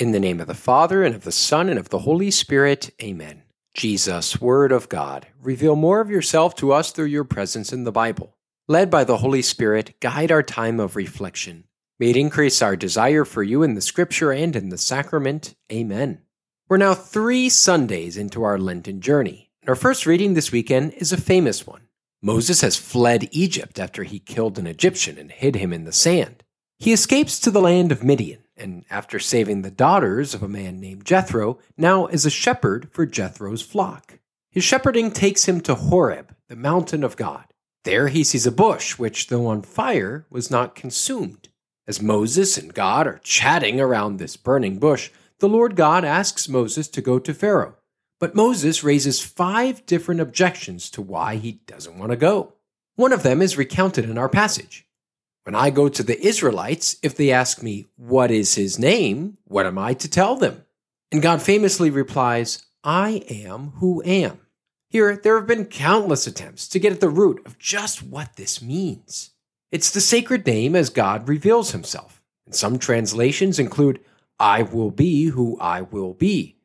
In the name of the Father, and of the Son, and of the Holy Spirit, amen. Jesus, Word of God, reveal more of yourself to us through your presence in the Bible. Led by the Holy Spirit, guide our time of reflection. May it increase our desire for you in the Scripture and in the sacrament. Amen. We're now three Sundays into our Lenten journey. Our first reading this weekend is a famous one. Moses has fled Egypt after he killed an Egyptian and hid him in the sand. He escapes to the land of Midian and after saving the daughters of a man named Jethro, now is a shepherd for Jethro's flock. His shepherding takes him to Horeb, the mountain of God. There he sees a bush which, though on fire, was not consumed. As Moses and God are chatting around this burning bush, the Lord God asks Moses to go to Pharaoh. But Moses raises five different objections to why he doesn't want to go. One of them is recounted in our passage. When I go to the Israelites, if they ask me, What is his name? what am I to tell them? And God famously replies, I am who am. Here, there have been countless attempts to get at the root of just what this means. It's the sacred name as God reveals himself. And some translations include, I will be who I will be.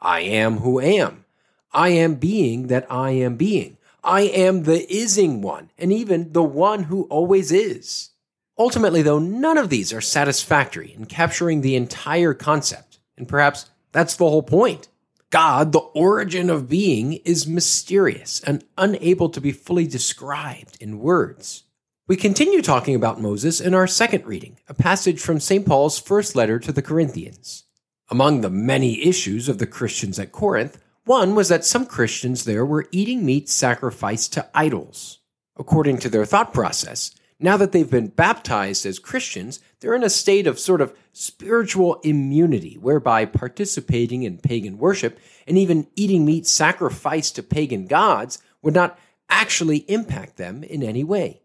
I am who am. I am being that I am being. I am the ising one, and even the one who always is. Ultimately, though, none of these are satisfactory in capturing the entire concept, and perhaps that's the whole point. God, the origin of being, is mysterious and unable to be fully described in words. We continue talking about Moses in our second reading, a passage from St. Paul's first letter to the Corinthians. Among the many issues of the Christians at Corinth, one was that some Christians there were eating meat sacrificed to idols. According to their thought process, now that they've been baptized as Christians, they're in a state of sort of spiritual immunity, whereby participating in pagan worship and even eating meat sacrificed to pagan gods would not actually impact them in any way.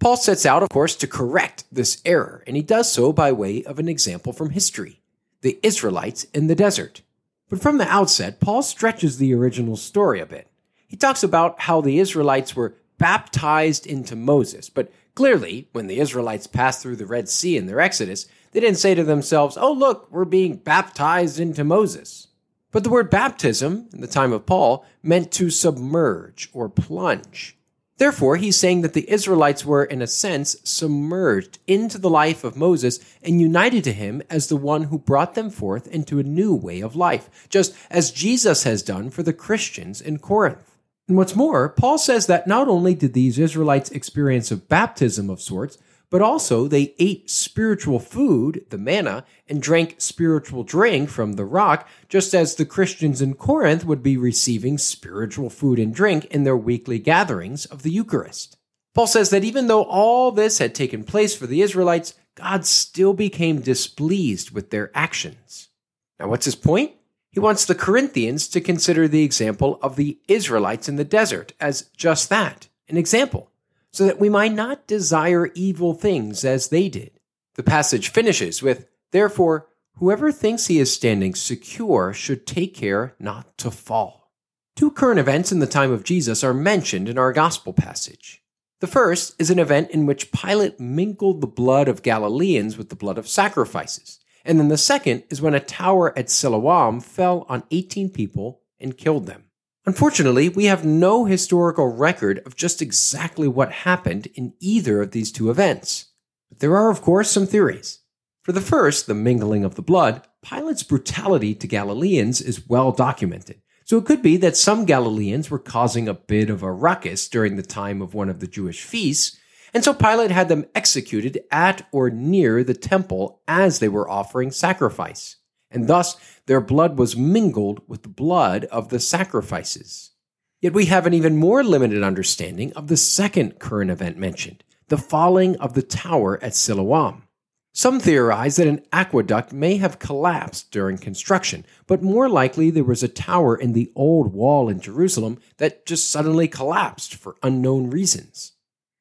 Paul sets out, of course, to correct this error, and he does so by way of an example from history the Israelites in the desert. But from the outset, Paul stretches the original story a bit. He talks about how the Israelites were baptized into Moses, but Clearly, when the Israelites passed through the Red Sea in their exodus, they didn't say to themselves, Oh, look, we're being baptized into Moses. But the word baptism, in the time of Paul, meant to submerge or plunge. Therefore, he's saying that the Israelites were, in a sense, submerged into the life of Moses and united to him as the one who brought them forth into a new way of life, just as Jesus has done for the Christians in Corinth. And what's more, Paul says that not only did these Israelites experience a baptism of sorts, but also they ate spiritual food, the manna, and drank spiritual drink from the rock, just as the Christians in Corinth would be receiving spiritual food and drink in their weekly gatherings of the Eucharist. Paul says that even though all this had taken place for the Israelites, God still became displeased with their actions. Now, what's his point? He wants the Corinthians to consider the example of the Israelites in the desert as just that, an example, so that we might not desire evil things as they did. The passage finishes with, Therefore, whoever thinks he is standing secure should take care not to fall. Two current events in the time of Jesus are mentioned in our gospel passage. The first is an event in which Pilate mingled the blood of Galileans with the blood of sacrifices. And then the second is when a tower at Siloam fell on 18 people and killed them. Unfortunately, we have no historical record of just exactly what happened in either of these two events. But there are, of course, some theories. For the first, the mingling of the blood, Pilate's brutality to Galileans is well documented. So it could be that some Galileans were causing a bit of a ruckus during the time of one of the Jewish feasts, and so Pilate had them executed at or near the temple as they were offering sacrifice. And thus their blood was mingled with the blood of the sacrifices. Yet we have an even more limited understanding of the second current event mentioned, the falling of the tower at Siloam. Some theorize that an aqueduct may have collapsed during construction, but more likely there was a tower in the old wall in Jerusalem that just suddenly collapsed for unknown reasons.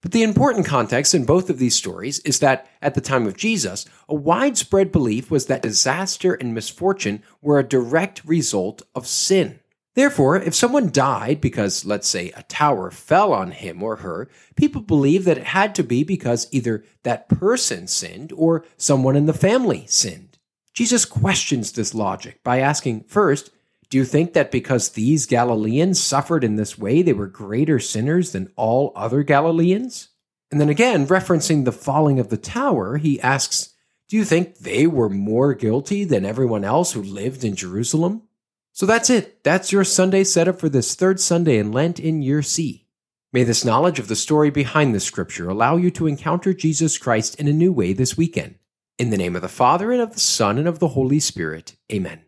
But the important context in both of these stories is that at the time of Jesus, a widespread belief was that disaster and misfortune were a direct result of sin. Therefore, if someone died because, let's say, a tower fell on him or her, people believed that it had to be because either that person sinned or someone in the family sinned. Jesus questions this logic by asking, first, do you think that because these Galileans suffered in this way, they were greater sinners than all other Galileans? And then again, referencing the falling of the tower, he asks, Do you think they were more guilty than everyone else who lived in Jerusalem? So that's it. That's your Sunday setup for this third Sunday in Lent in year C. May this knowledge of the story behind the scripture allow you to encounter Jesus Christ in a new way this weekend. In the name of the Father, and of the Son, and of the Holy Spirit. Amen.